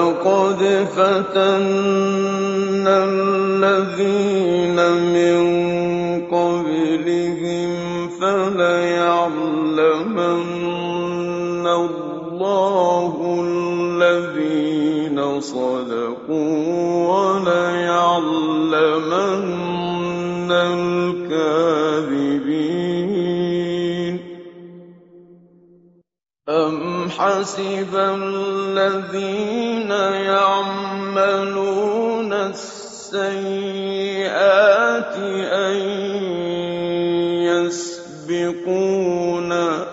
ولقد فتنا الذين من قبلهم فليعلمن الله الذين صدقوا وليعلمن حسب الذين يعملون السيئات أن يسبقونا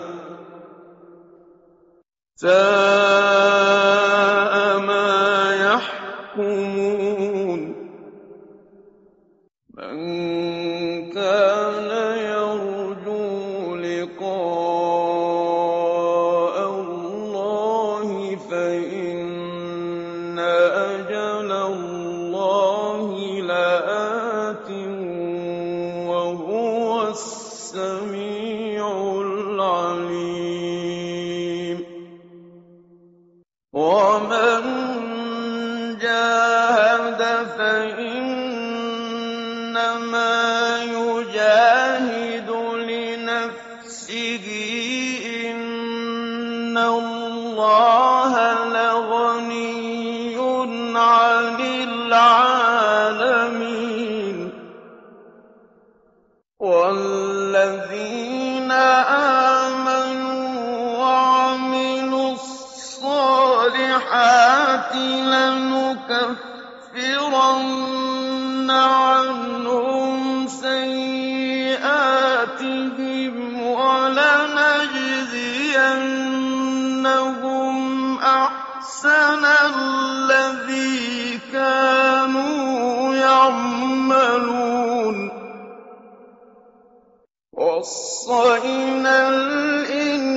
وصينا الإنسان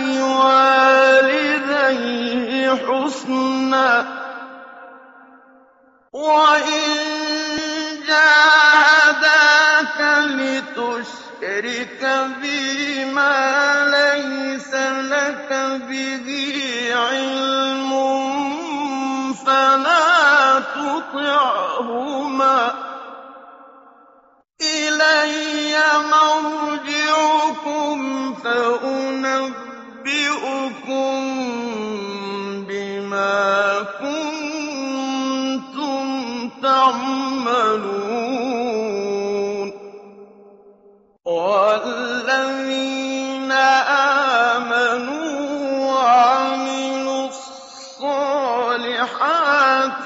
بوالديه حسنا وإن جاهداك لتشرك بي ما ليس لك به علم فلا تطعهما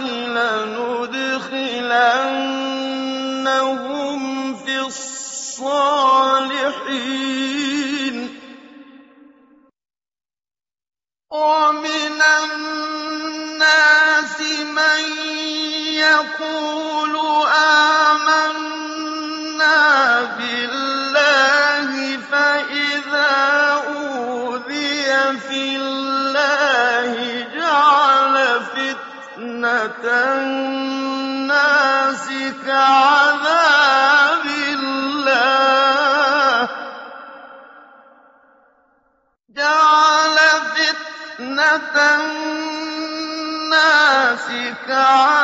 لندخلنهم في الصالحين. ومن الناس من يقول كعذاب الله. جعل فتنة الناس كعذاب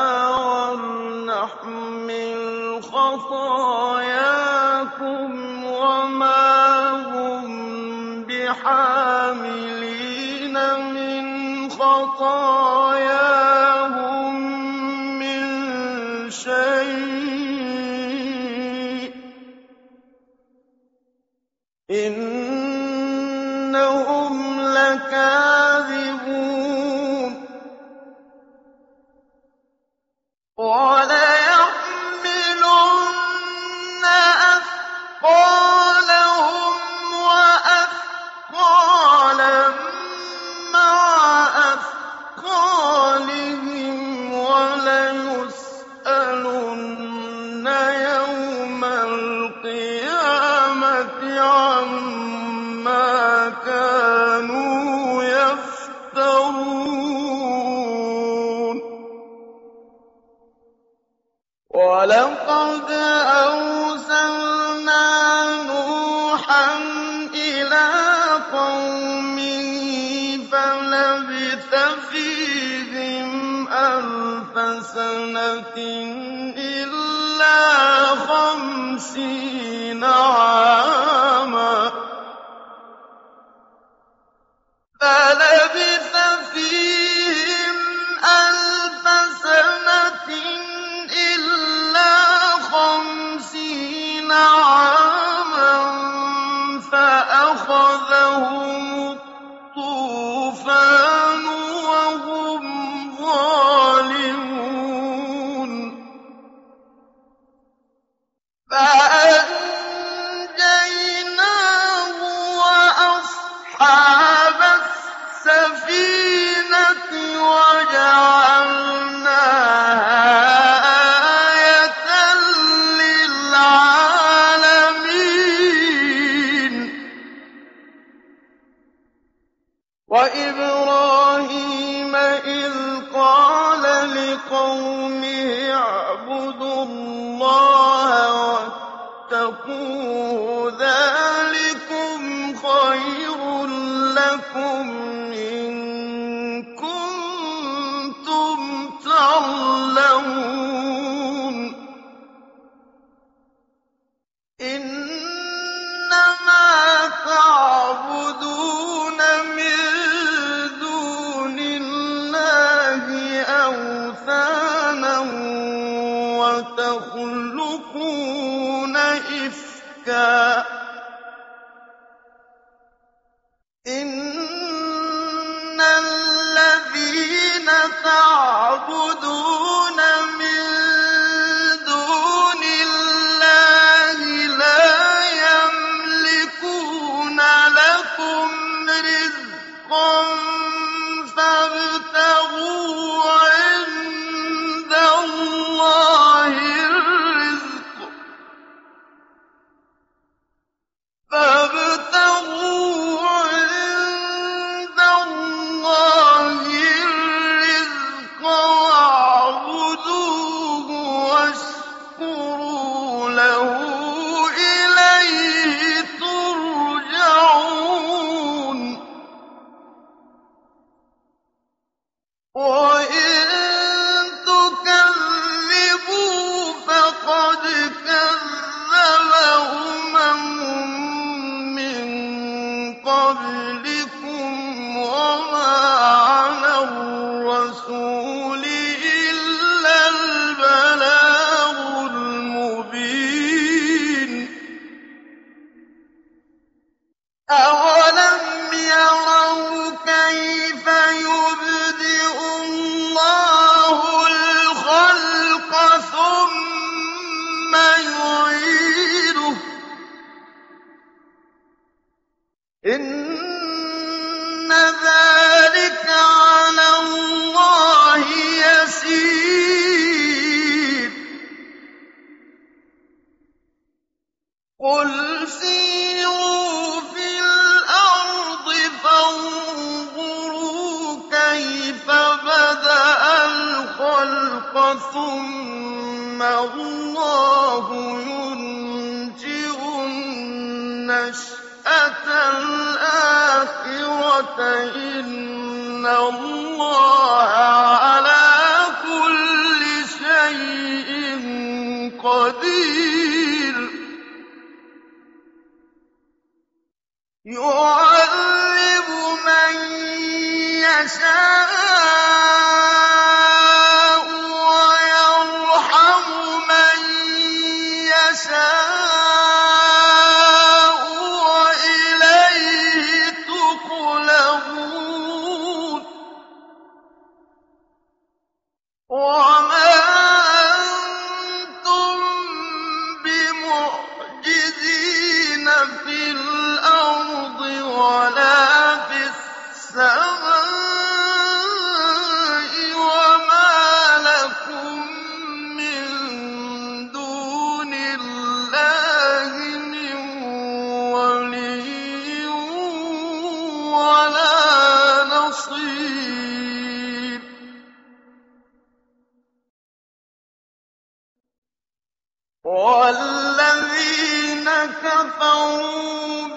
حاملين من خطايا عما كانوا يفترون. ولقد أرسلنا نوحا إلى قومه فلبث فيهم ألف سنة إلا خمسين. وَإِبْرَاهِيمَ إِذْ قَالَ لِقَوْمِهِ اعْبُدُوا اللَّهَ وَاتَّقُوهُ ذَٰلِكُمْ خَيْرٌ لَّكُمْ ثُمَّ اللَّهُ يُنشِئُ النَّشْأَةَ الْآخِرَةَ ۚ. إِنَّ اللَّهَ وَالَّذِينَ كَفَرُوا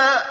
فأ...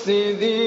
الْمُفْسِدِينَ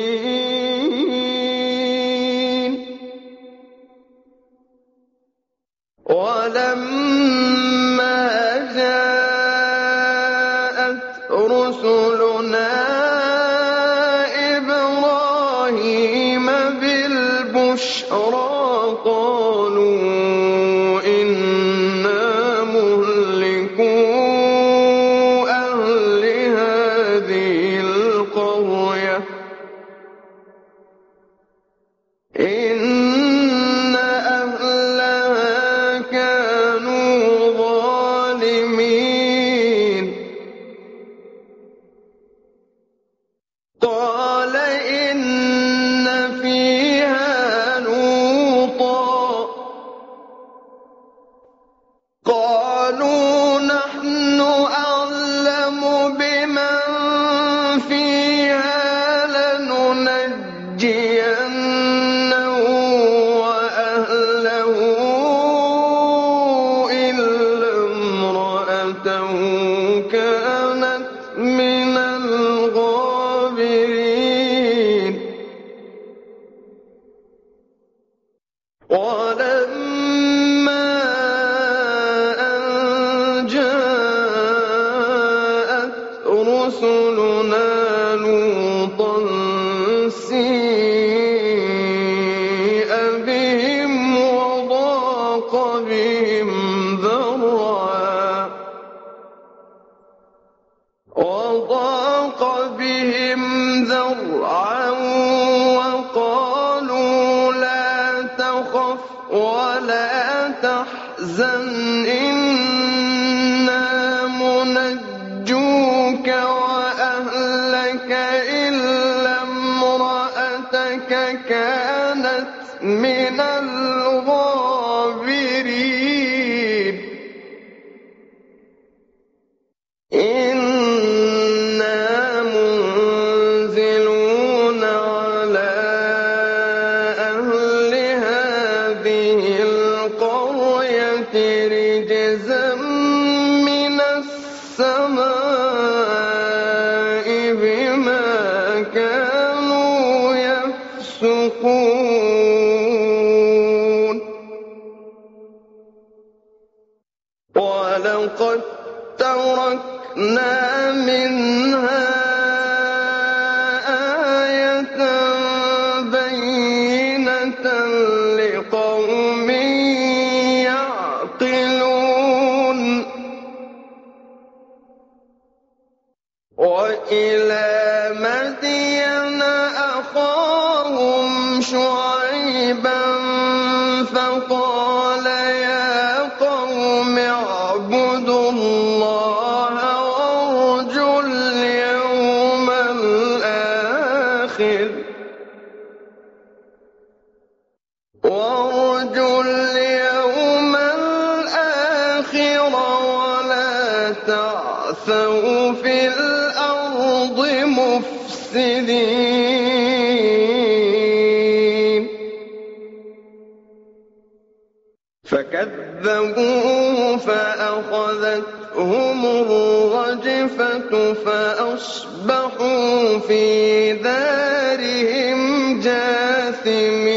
جنة من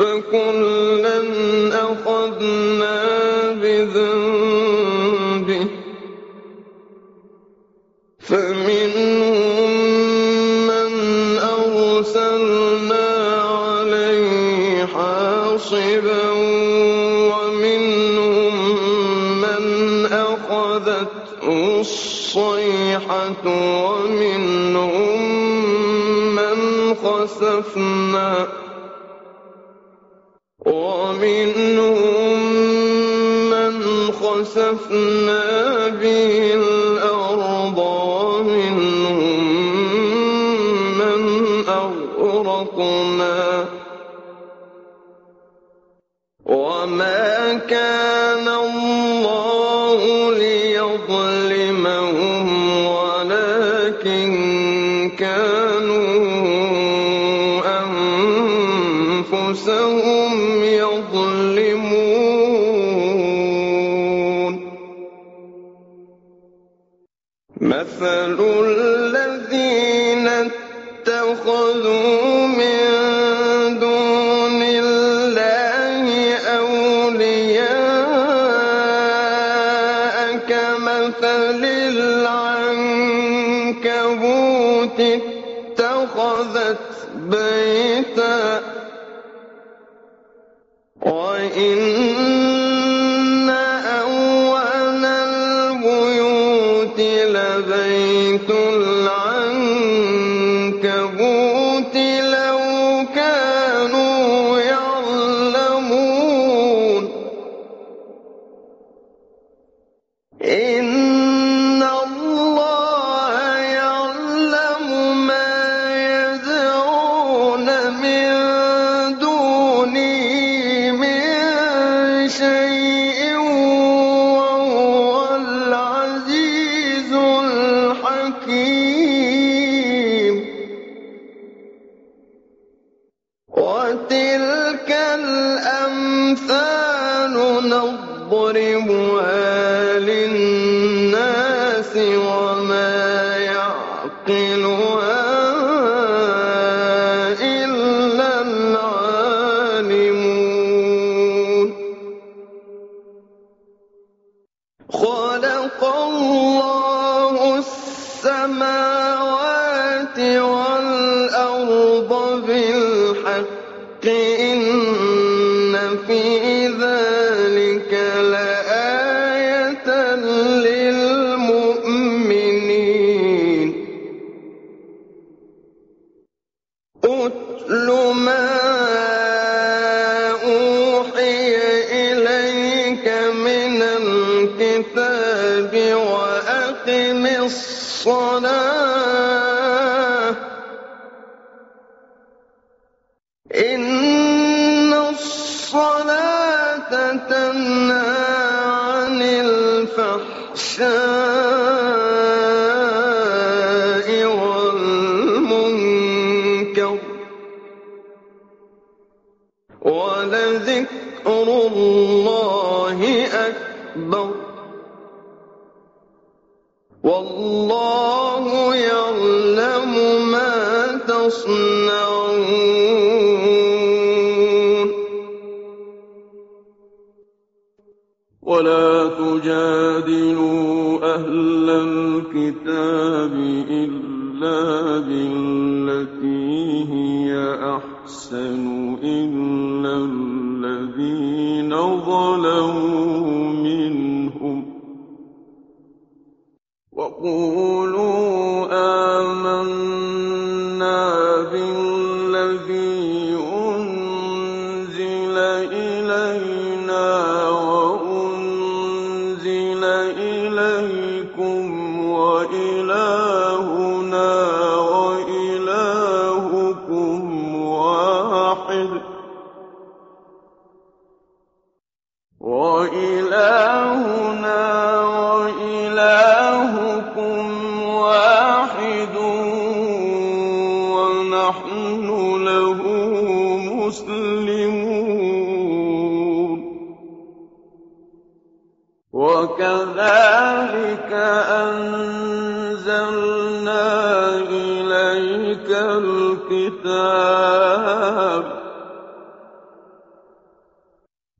فكلا أخذنا بذنبه فمنهم من أرسلنا عليه حاصبا ومنهم من أخذته الصيحة ومنهم من خسفنا حسنا السَّمَاءِ وَلَا تُجَادِلُوا أَهْلَ الْكِتَابِ إِلَّا بِالَّتِي هِيَ أَحْسَنُ الْكِتَابَ ۚ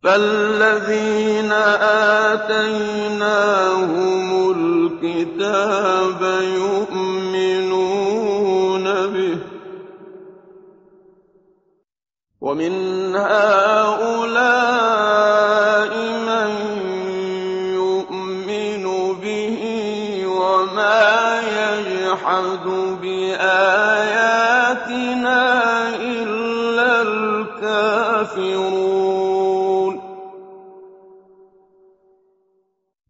فَالَّذِينَ آتَيْنَاهُمُ الْكِتَابَ يُؤْمِنُونَ بِهِ ۖ وَمِنْ هَٰؤُلَاءِ مَن يُؤْمِنُ بِهِ ۚ وَمَا يَجْحَدُ بِآيَاتِنَا الْكَافِرُونَ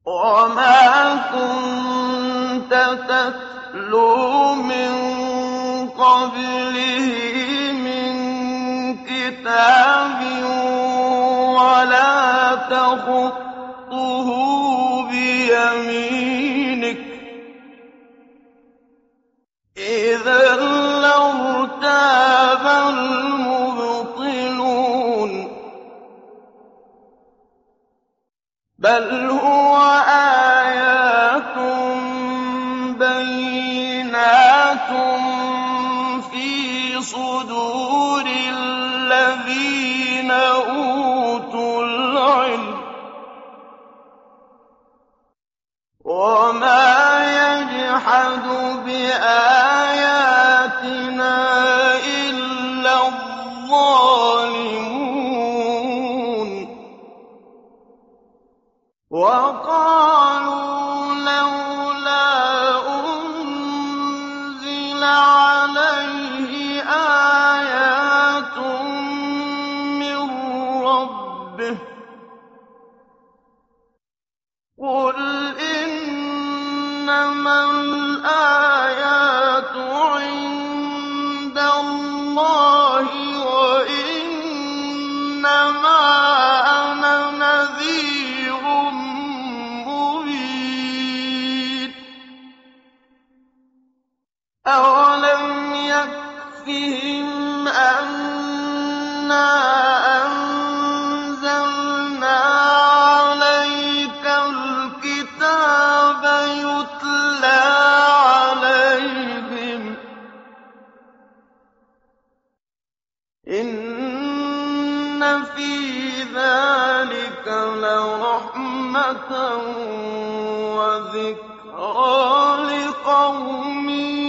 وَمَا كُنتَ تَتْلُو مِن قَبْلِهِ مِن كِتَابٍ وَلَا تَخُطُّهُ بِيَمِينِكَ ۖ إِذًا بَلْ هُوَ آيَاتٌ بَيِّنَاتٌ فِي صُدُورِ الَّذِينَ أُوتُوا الْعِلْمَ ۚ وَمَا يَجْحَدُ بِآيَاتِنَا لِقَوْمٍ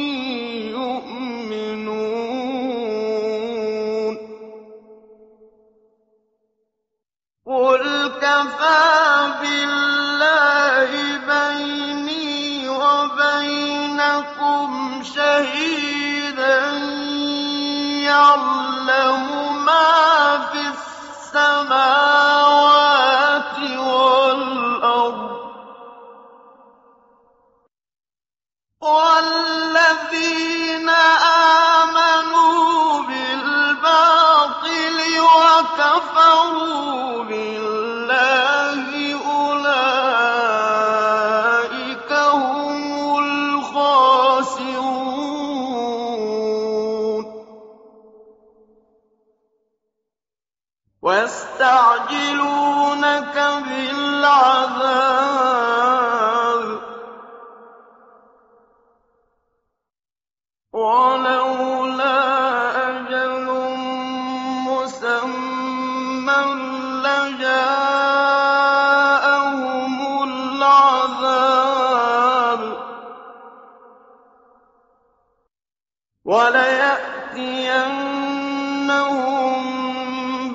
وَلَيَأْتِيَنَّهُم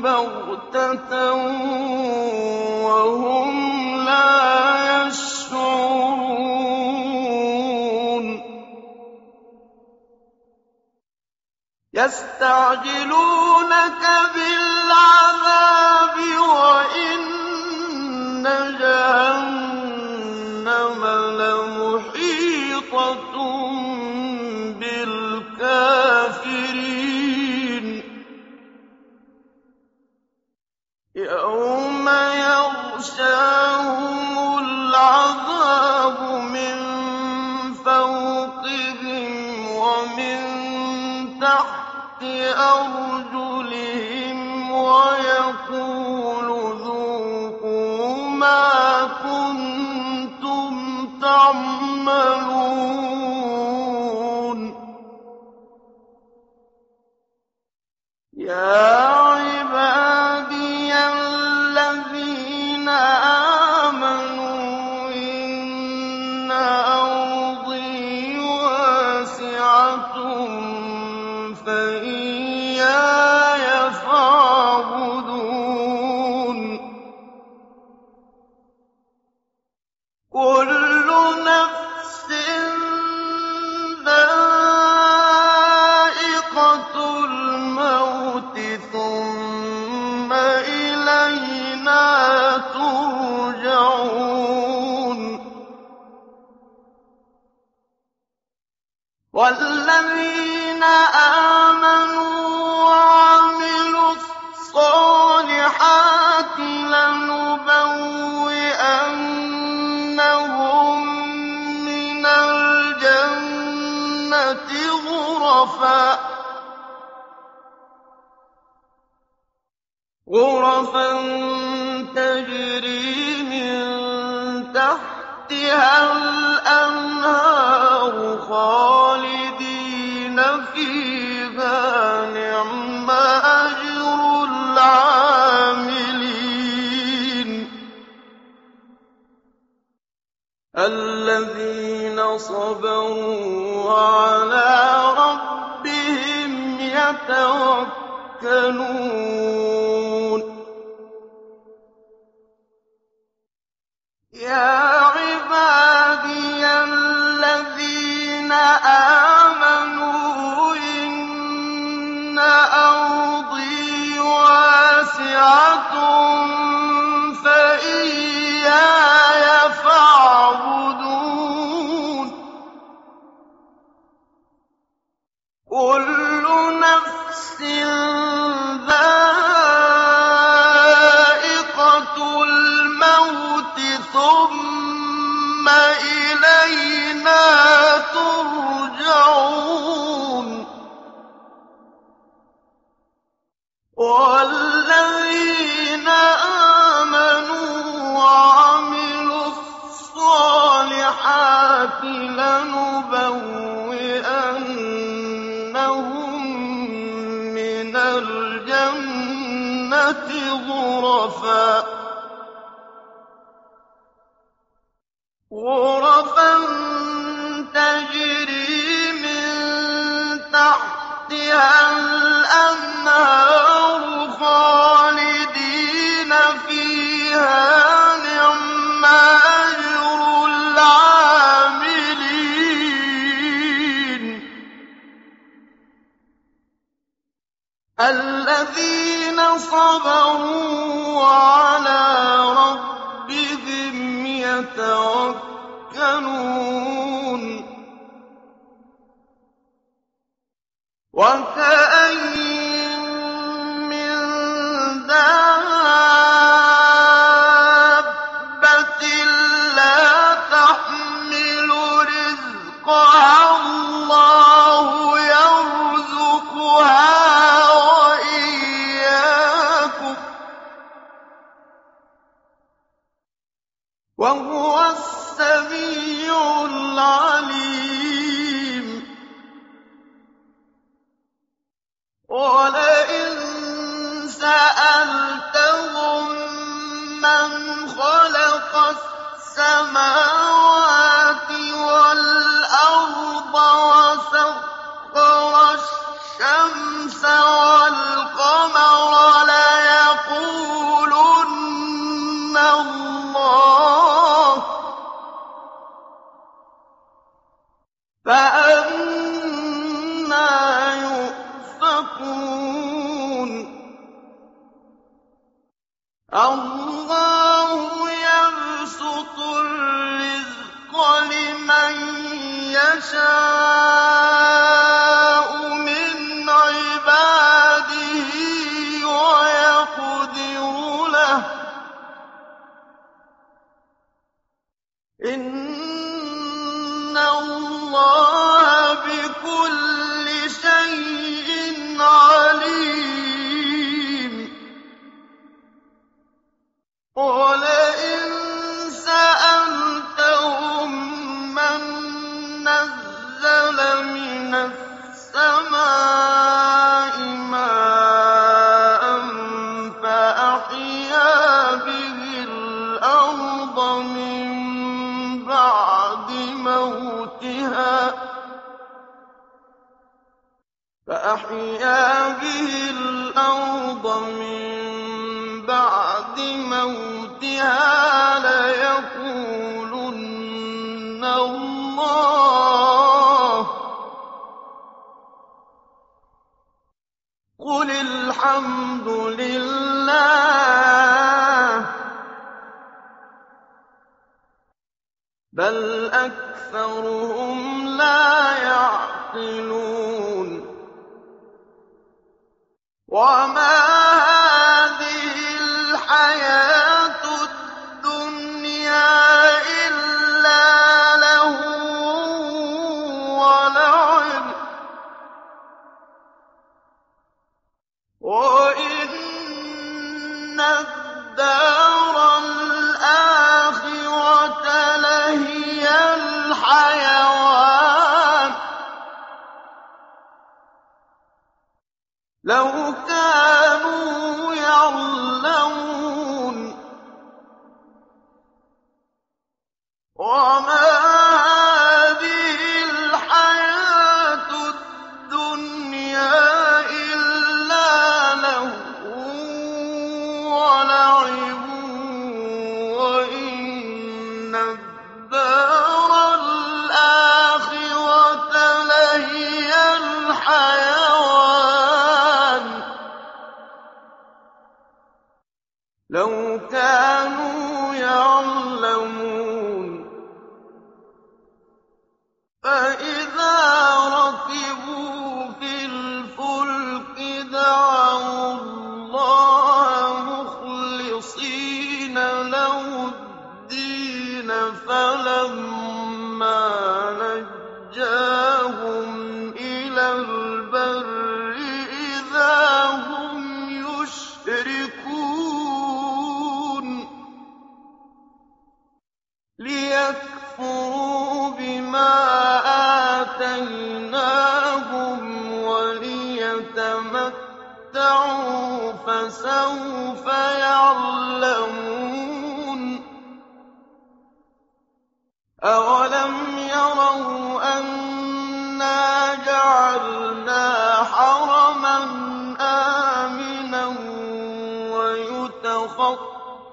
بَغْتَةً وَهُمْ لَا يَشْعُرُونَ. يَسْتَعْجِلُونَكَ بِالْعَذَابِ وَإِنَّ جَهَنَّمَ يَوْمَ يَغْشَاهُمُ الْعَذَابُ مِن فَوْقِهِمْ وَمِن تَحْتِ أَرْجُلِهِمْ وَيَقُولُ ذُوقُوا مَا كُنتُمْ تَعْمَلُونَ. فيها نِعْمَ أَجْرُ الْعَامِلِينَ. الَّذِينَ صَبَرُوا وَعَلَىٰ رَبِّهِمْ يَتَوَكَّلُونَ. يَا عِبَادِيَ الَّذِينَ آمَنُوا واسعة صَفًا يَتَوَكَّلُونَ. وَسَخَّرَ الشَّمْسَ مَوْتِهَا لَيَقُولُنَّ اللَّهُ ۚ. قُلِ الْحَمْدُ لِلَّهِ ۚ. بَلْ أَكْثَرُهُمْ لَا يَعْقِلُونَ. وَمَا هَٰذِهِ الْحَيَاةُ الدُّنْيَا إِلَّا وَإِنَّ الدَّارَ الْآخِرَةَ لَهِيَ الْحَيَوَانُ ۚ لَوْ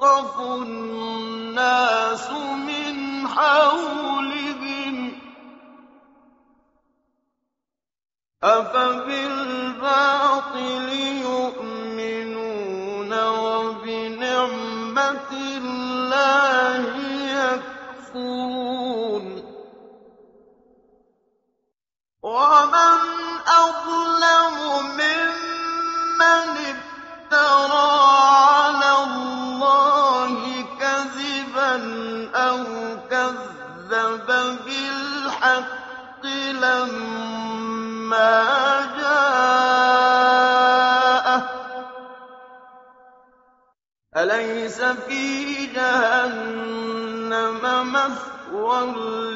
وَيُتَخَطَّفُ النَّاسُ مِنْ حَوْلِهِمْ ۚ. أَفَبِالْبَاطِلِ يُؤْمِنُونَ وَبِنِعْمَةِ اللَّهِ يَكْفُرُونَ. وَمَنْ أَظْلَمُ مِمَّنِ افْتَرَىٰ عَلَى اللَّهِ كَذَّبَ بِالْحَقِّ لَمَّا جَاءَهُ ۚ. أَلَيْسَ فِي جَهَنَّمَ مَثْوًى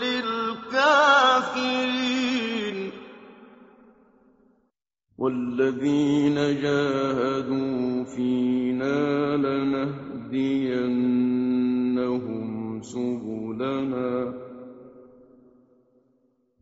لِّلْكَافِرِينَ؟ وَالَّذِينَ جَاهَدُوا فِينَا لَنَهْدِيَنَّهُمْ سُبُلَنَا ۚ.